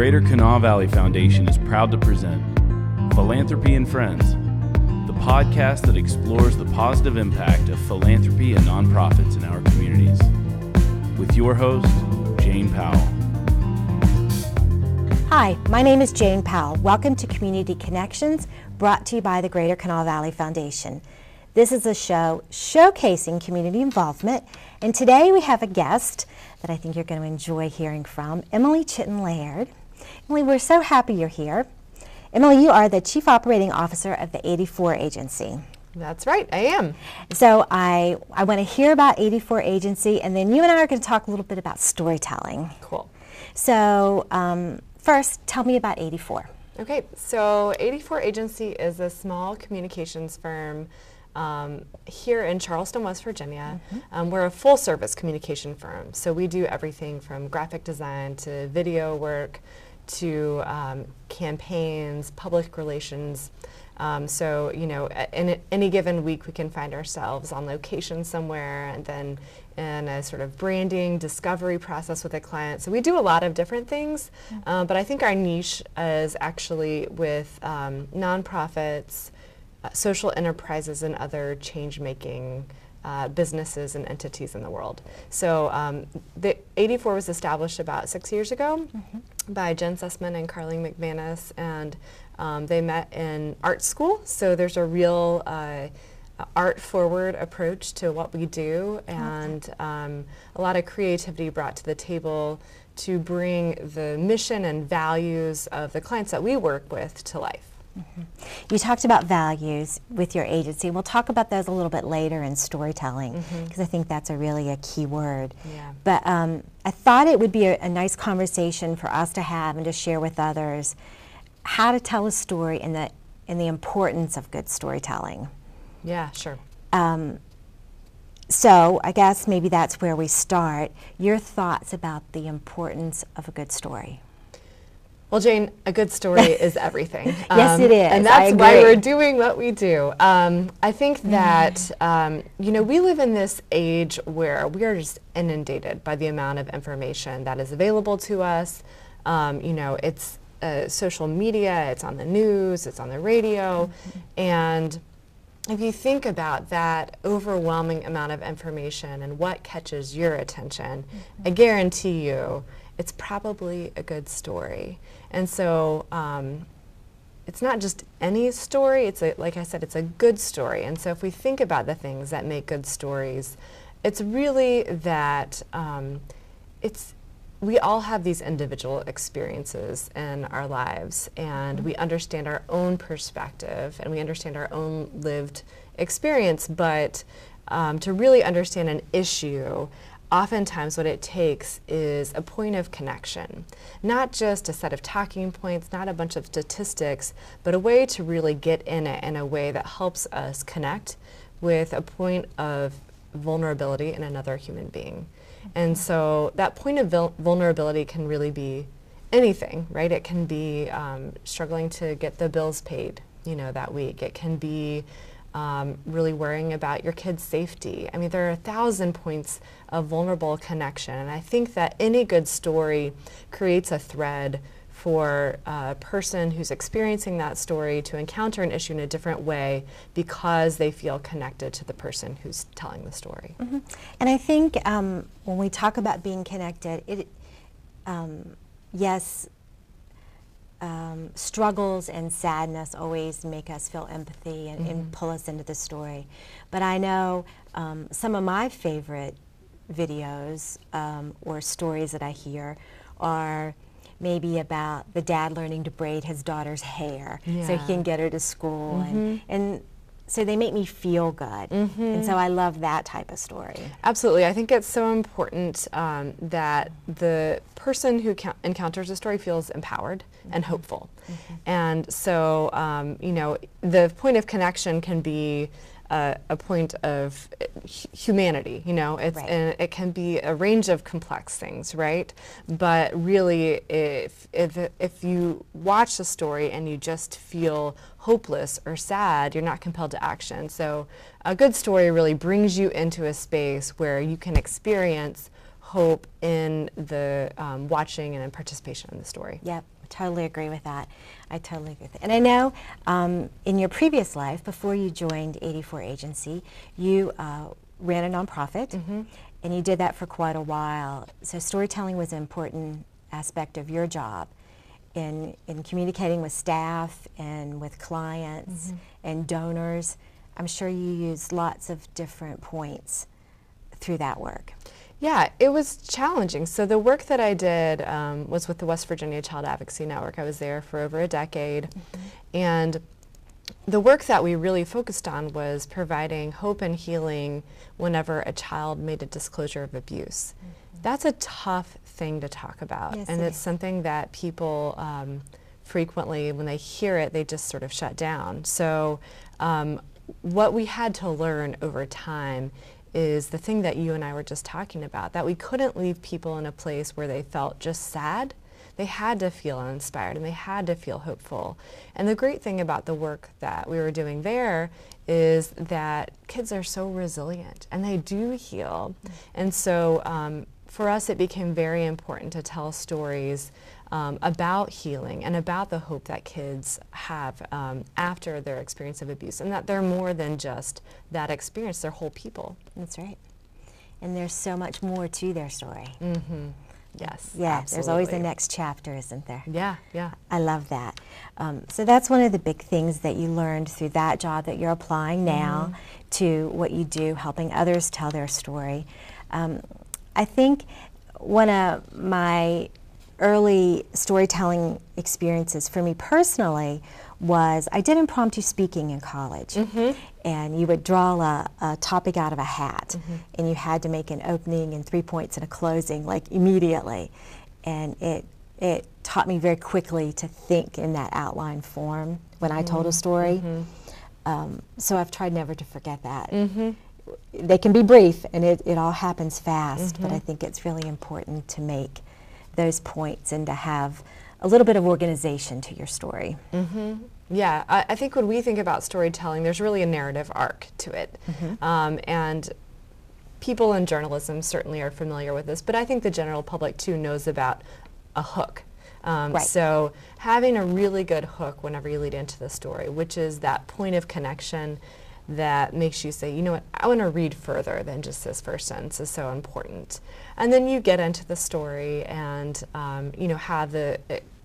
Greater Kanawha Valley Foundation is proud to present Philanthropy and Friends, the podcast that explores the positive impact of philanthropy and nonprofits in our communities. With your host, Jane Powell. Hi, my name is Jane Powell. Welcome to Community Connections, brought to you by the Greater Kanawha Valley Foundation. This is a show showcasing community involvement, and today we have a guest that I think you're going to enjoy hearing from, Emily Chittenden Laird. Emily, we're so happy you're here. Emily, you are the Chief Operating Officer of the 84 Agency. That's right, I am. So I, I want to hear about 84 Agency, and then you and I are going to talk a little bit about storytelling. Cool. So um, first, tell me about 84. Okay, so 84 Agency is a small communications firm um, here in Charleston, West Virginia. Mm-hmm. Um, we're a full service communication firm, so we do everything from graphic design to video work to um, campaigns, public relations. Um, so, you know, in any given week, we can find ourselves on location somewhere and then in a sort of branding discovery process with a client. So we do a lot of different things, mm-hmm. uh, but I think our niche is actually with um, nonprofits, uh, social enterprises and other change-making uh, businesses and entities in the world. So um, the 84 was established about six years ago mm-hmm. by Jen Sussman and Carling McManus, and um, they met in art school. So there's a real uh, art forward approach to what we do, and um, a lot of creativity brought to the table to bring the mission and values of the clients that we work with to life. Mm-hmm. You talked about values with your agency. We'll talk about those a little bit later in storytelling because mm-hmm. I think that's a really a key word. Yeah. But um, I thought it would be a, a, nice conversation for us to have and to share with others how to tell a story and the and the importance of good storytelling. Yeah, sure. Um, so I guess maybe that's where we start. Your thoughts about the importance of a good story. Well, Jane, a good story is everything. yes, um, it is. And that's why we're doing what we do. Um, I think mm-hmm. that, um, you know, we live in this age where we are just inundated by the amount of information that is available to us. Um, you know, it's uh, social media, it's on the news, it's on the radio. Mm-hmm. And if you think about that overwhelming amount of information and what catches your attention, mm-hmm. I guarantee you it's probably a good story. And so um, it's not just any story, it's a, like I said, it's a good story. And so if we think about the things that make good stories, it's really that um, it's we all have these individual experiences in our lives and we understand our own perspective and we understand our own lived experience but um, to really understand an issue oftentimes what it takes is a point of connection, not just a set of talking points, not a bunch of statistics, but a way to really get in it in a way that helps us connect with a point of vulnerability in another human being. And so that point of vul- vulnerability can really be anything, right? It can be um, struggling to get the bills paid, you know, that week. It can be um, really worrying about your kid's safety. I mean, there are a thousand points of vulnerable connection, and I think that any good story creates a thread for a person who's experiencing that story to encounter an issue in a different way because they feel connected to the person who's telling the story. Mm-hmm. And I think um, when we talk about being connected, it, um, yes, um, struggles and sadness always make us feel empathy and, mm-hmm. and, pull us into the story. But I know um, some of my favorite videos um, or stories that I hear are maybe about the dad learning to braid his daughter's hair yeah. so he can get her to school mm-hmm. and, and so they make me feel good. Mm-hmm. And so I love that type of story. Absolutely. I think it's so important um, that the person who encounters a story feels empowered mm-hmm. and hopeful. Mm-hmm. And so, um, you know, the point of connection can be uh, a point of humanity, you know, it's, right. and it can be a range of complex things, right? But really, if, if, if you watch the story and you just feel hopeless or sad, you're not compelled to action. So a good story really brings you into a space where you can experience hope in the um, watching and in participation in the story. Yep, totally agree with that. I totally agree with it. And I know um, in your previous life, before you joined 84 Agency, you uh, ran a nonprofit, Mm-hmm. and you did that for quite a while. So storytelling was an important aspect of your job in, in communicating with staff and with clients Mm-hmm. and donors. I'm sure you used lots of different points through that work. Yeah, it was challenging. So the work that I did um, was with the West Virginia Child Advocacy Network. I was there for over a decade, and the work that we really focused on was providing hope and healing whenever a child made a disclosure of abuse. That's a tough thing to talk about, Yes, and it it's is. something that people um, frequently, when they hear it, they just sort of shut down. So, um, what we had to learn over time is the thing that you and I were just talking about that we couldn't leave people in a place where they felt just sad. They had to feel inspired and they had to feel hopeful. And the great thing about the work that we were doing there is that kids are so resilient and they do heal. And so um, for us, it became very important to tell stories um, about healing and about the hope that kids have um, after their experience of abuse, and that they're more than just that experience, they're whole people. That's right. And there's so much more to their story. Mm-hmm. Yes. Yeah, there's always the next chapter, isn't there? Yeah, yeah. I love that. Um, so that's one of the big things that you learned through that job that you're applying now to what you do, helping others tell their story. Um, I think one of my early storytelling experiences for me personally was I did impromptu speaking in college. Mm-hmm. And you would draw a, a topic out of a hat, mm-hmm. and you had to make an opening and three points and a closing, like immediately. And it, it taught me very quickly to think in that outline form when I told a mm-hmm. story. Um, so I've tried never to forget that. They can be brief, and it, it all happens fast, but I think it's really important to make those points and to have a little bit of organization to your story. Yeah, I, I think when we think about storytelling, there's really a narrative arc to it. Um, and people in journalism certainly are familiar with this, but I think the general public too knows about a hook. Um, Right. So having a really good hook whenever you lead into the story, which is that point of connection that makes you say, you know what, I want to read further than just this first sentence is so important. And then you get into the story and, um, you know, have the,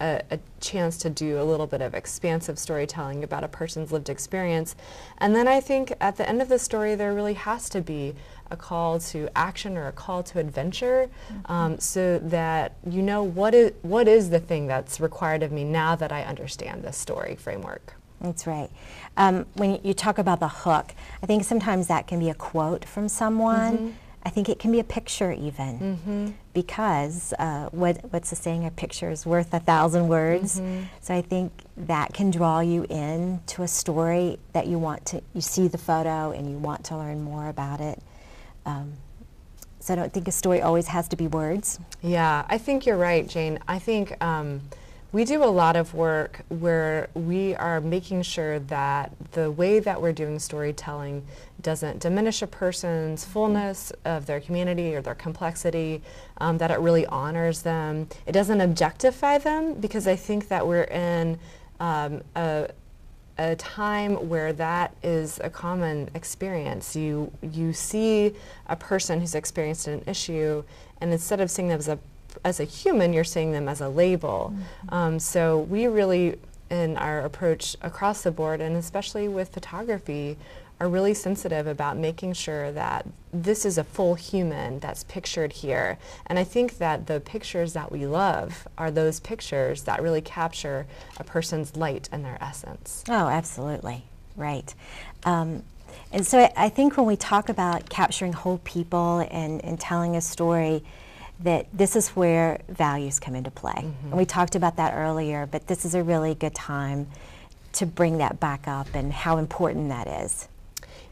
a, a chance to do a little bit of expansive storytelling about a person's lived experience. And then I think at the end of the story, there really has to be a call to action or a call to adventure um, so that you know what is, what is the thing that's required of me now that I understand this story framework. That's right. Um, when you talk about the hook, I think sometimes that can be a quote from someone. I think it can be a picture even, because uh, what, what's the saying? A picture is worth a thousand words. So I think that can draw you in to a story that you want to. You see the photo and you want to learn more about it. Um, so I don't think a story always has to be words. Yeah, I think you're right, Jane. I think um, we do a lot of work where we are making sure that the way that we're doing storytelling doesn't diminish a person's fullness of their humanity or their complexity, um, that it really honors them. It doesn't objectify them because I think that we're in um, a, a time where that is a common experience. You you see a person who's experienced an issue, and instead of seeing them as a as a human, you're seeing them as a label. Um, so we really, in our approach across the board, and especially with photography, are really sensitive about making sure that this is a full human that's pictured here. And I think that the pictures that we love are those pictures that really capture a person's light and their essence. Oh, absolutely. Right. Um, and so I, I think when we talk about capturing whole people and, and telling a story, that this is where values come into play. And we talked about that earlier, but this is a really good time to bring that back up and how important that is.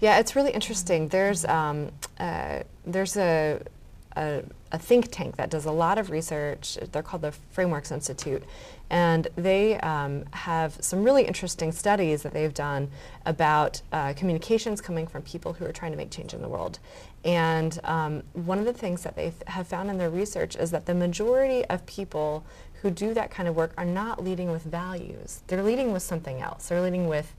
Yeah, it's really interesting. There's um, uh, there's a a, a, think tank that does a lot of research. They're called the Frameworks Institute. And they um, have some really interesting studies that they've done about uh, communications coming from people who are trying to make change in the world. And um, one of the things that they have found in their research is that the majority of people who do that kind of work are not leading with values. They're leading with something else. They're leading with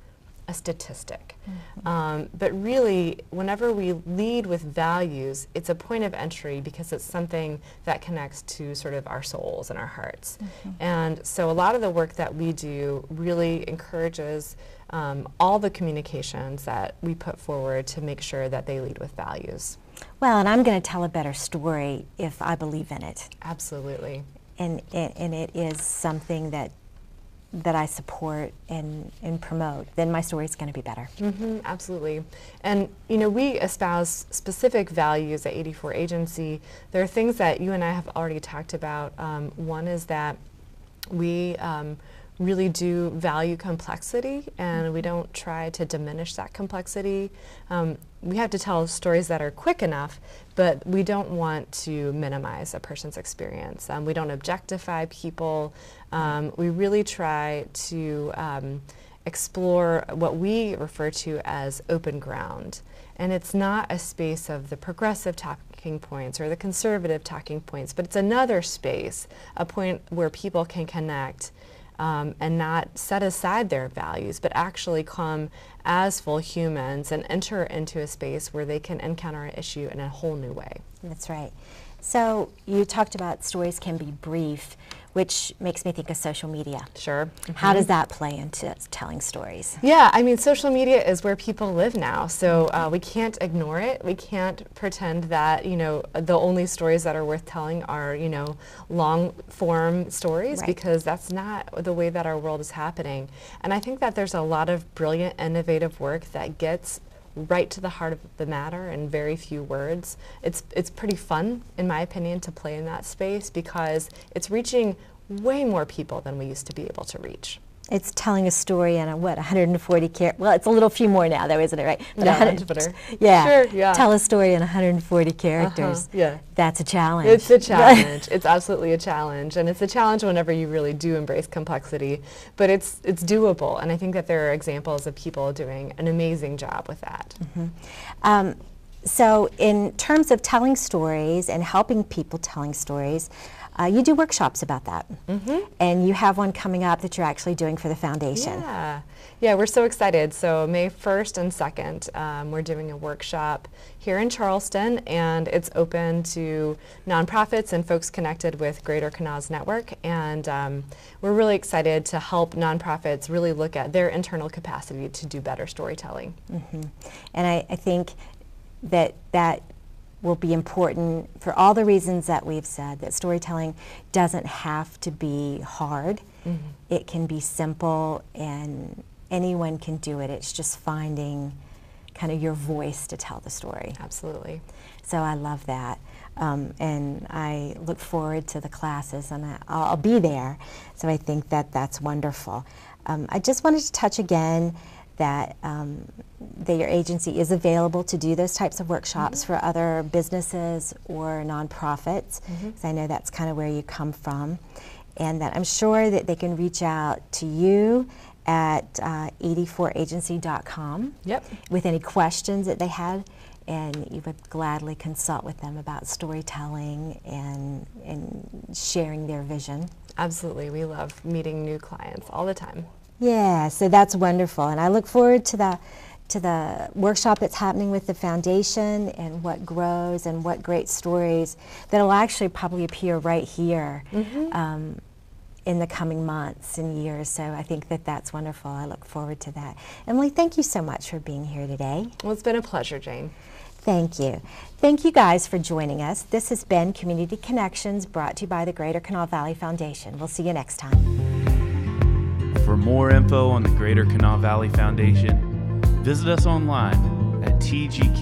a statistic. Mm-hmm. Um, but really, whenever we lead with values, it's a point of entry because it's something that connects to sort of our souls and our hearts. Mm-hmm. And so a lot of the work that we do really encourages um, all the communications that we put forward to make sure that they lead with values. Well, and I'm going to tell a better story if I believe in it. Absolutely. And, and, and it is something that that I support and, and promote, then my story is going to be better. Mm-hmm, absolutely. And, you know, we espouse specific values at 84 Agency. There are things that you and I have already talked about. Um, one is that we um, really do value complexity and we don't try to diminish that complexity. Um, we have to tell stories that are quick enough, but we don't want to minimize a person's experience. Um, we don't objectify people. Um, we really try to um, explore what we refer to as open ground. And it's not a space of the progressive talking points or the conservative talking points, but it's another space, a point where people can connect um, and not set aside their values, but actually come as full humans and enter into a space where they can encounter an issue in a whole new way. That's right. So you talked about stories can be brief which makes me think of social media. Sure. Mm-hmm. How does that play into telling stories? Yeah, I mean, social media is where people live now, so uh, we can't ignore it. We can't pretend that you know the only stories that are worth telling are you know long form stories right. because that's not the way that our world is happening. And I think that there's a lot of brilliant, innovative work that gets right to the heart of the matter in very few words. It's, it's pretty fun, in my opinion, to play in that space because it's reaching way more people than we used to be able to reach. It's telling a story in a, what, 140 characters? Well, it's a little few more now, though, isn't it, right? But yeah, Twitter. Yeah. Sure, yeah. Tell a story in 140 characters. Uh-huh, yeah. That's a challenge. It's a challenge. it's absolutely a challenge. And it's a challenge whenever you really do embrace complexity. But it's, it's doable. And I think that there are examples of people doing an amazing job with that. Mm-hmm. Um, so, in terms of telling stories and helping people telling stories, uh, you do workshops about that. Mm-hmm. And you have one coming up that you're actually doing for the foundation. Yeah, yeah we're so excited. So, May 1st and 2nd, um, we're doing a workshop here in Charleston, and it's open to nonprofits and folks connected with Greater Kanawha Network. And um, we're really excited to help nonprofits really look at their internal capacity to do better storytelling. Mm-hmm. And I, I think that that will be important for all the reasons that we've said that storytelling doesn't have to be hard. Mm-hmm. It can be simple and anyone can do it. It's just finding kind of your voice to tell the story. Absolutely. So I love that. Um, and I look forward to the classes and I, will be there. So I think that that's wonderful. Um, I just wanted to touch again that, um, that your agency is available to do those types of workshops mm-hmm. for other businesses or nonprofits, because mm-hmm. I know that's kind of where you come from, and that I'm sure that they can reach out to you at uh, 84agency.com yep. with any questions that they had and you would gladly consult with them about storytelling and, and sharing their vision. Absolutely. We love meeting new clients all the time. Yeah, so that's wonderful. And I look forward to the to the workshop that's happening with the foundation and what grows and what great stories that'll actually probably appear right here mm-hmm. um, in the coming months and years. So I think that that's wonderful. I look forward to that. Emily, thank you so much for being here today. Well, it's been a pleasure, Jane. Thank you. Thank you guys for joining us. This has been Community Connections brought to you by the Greater Kanawha Valley Foundation. We'll see you next time. For more info on the Greater Kanawha Valley Foundation, visit us online at tgkvf.org.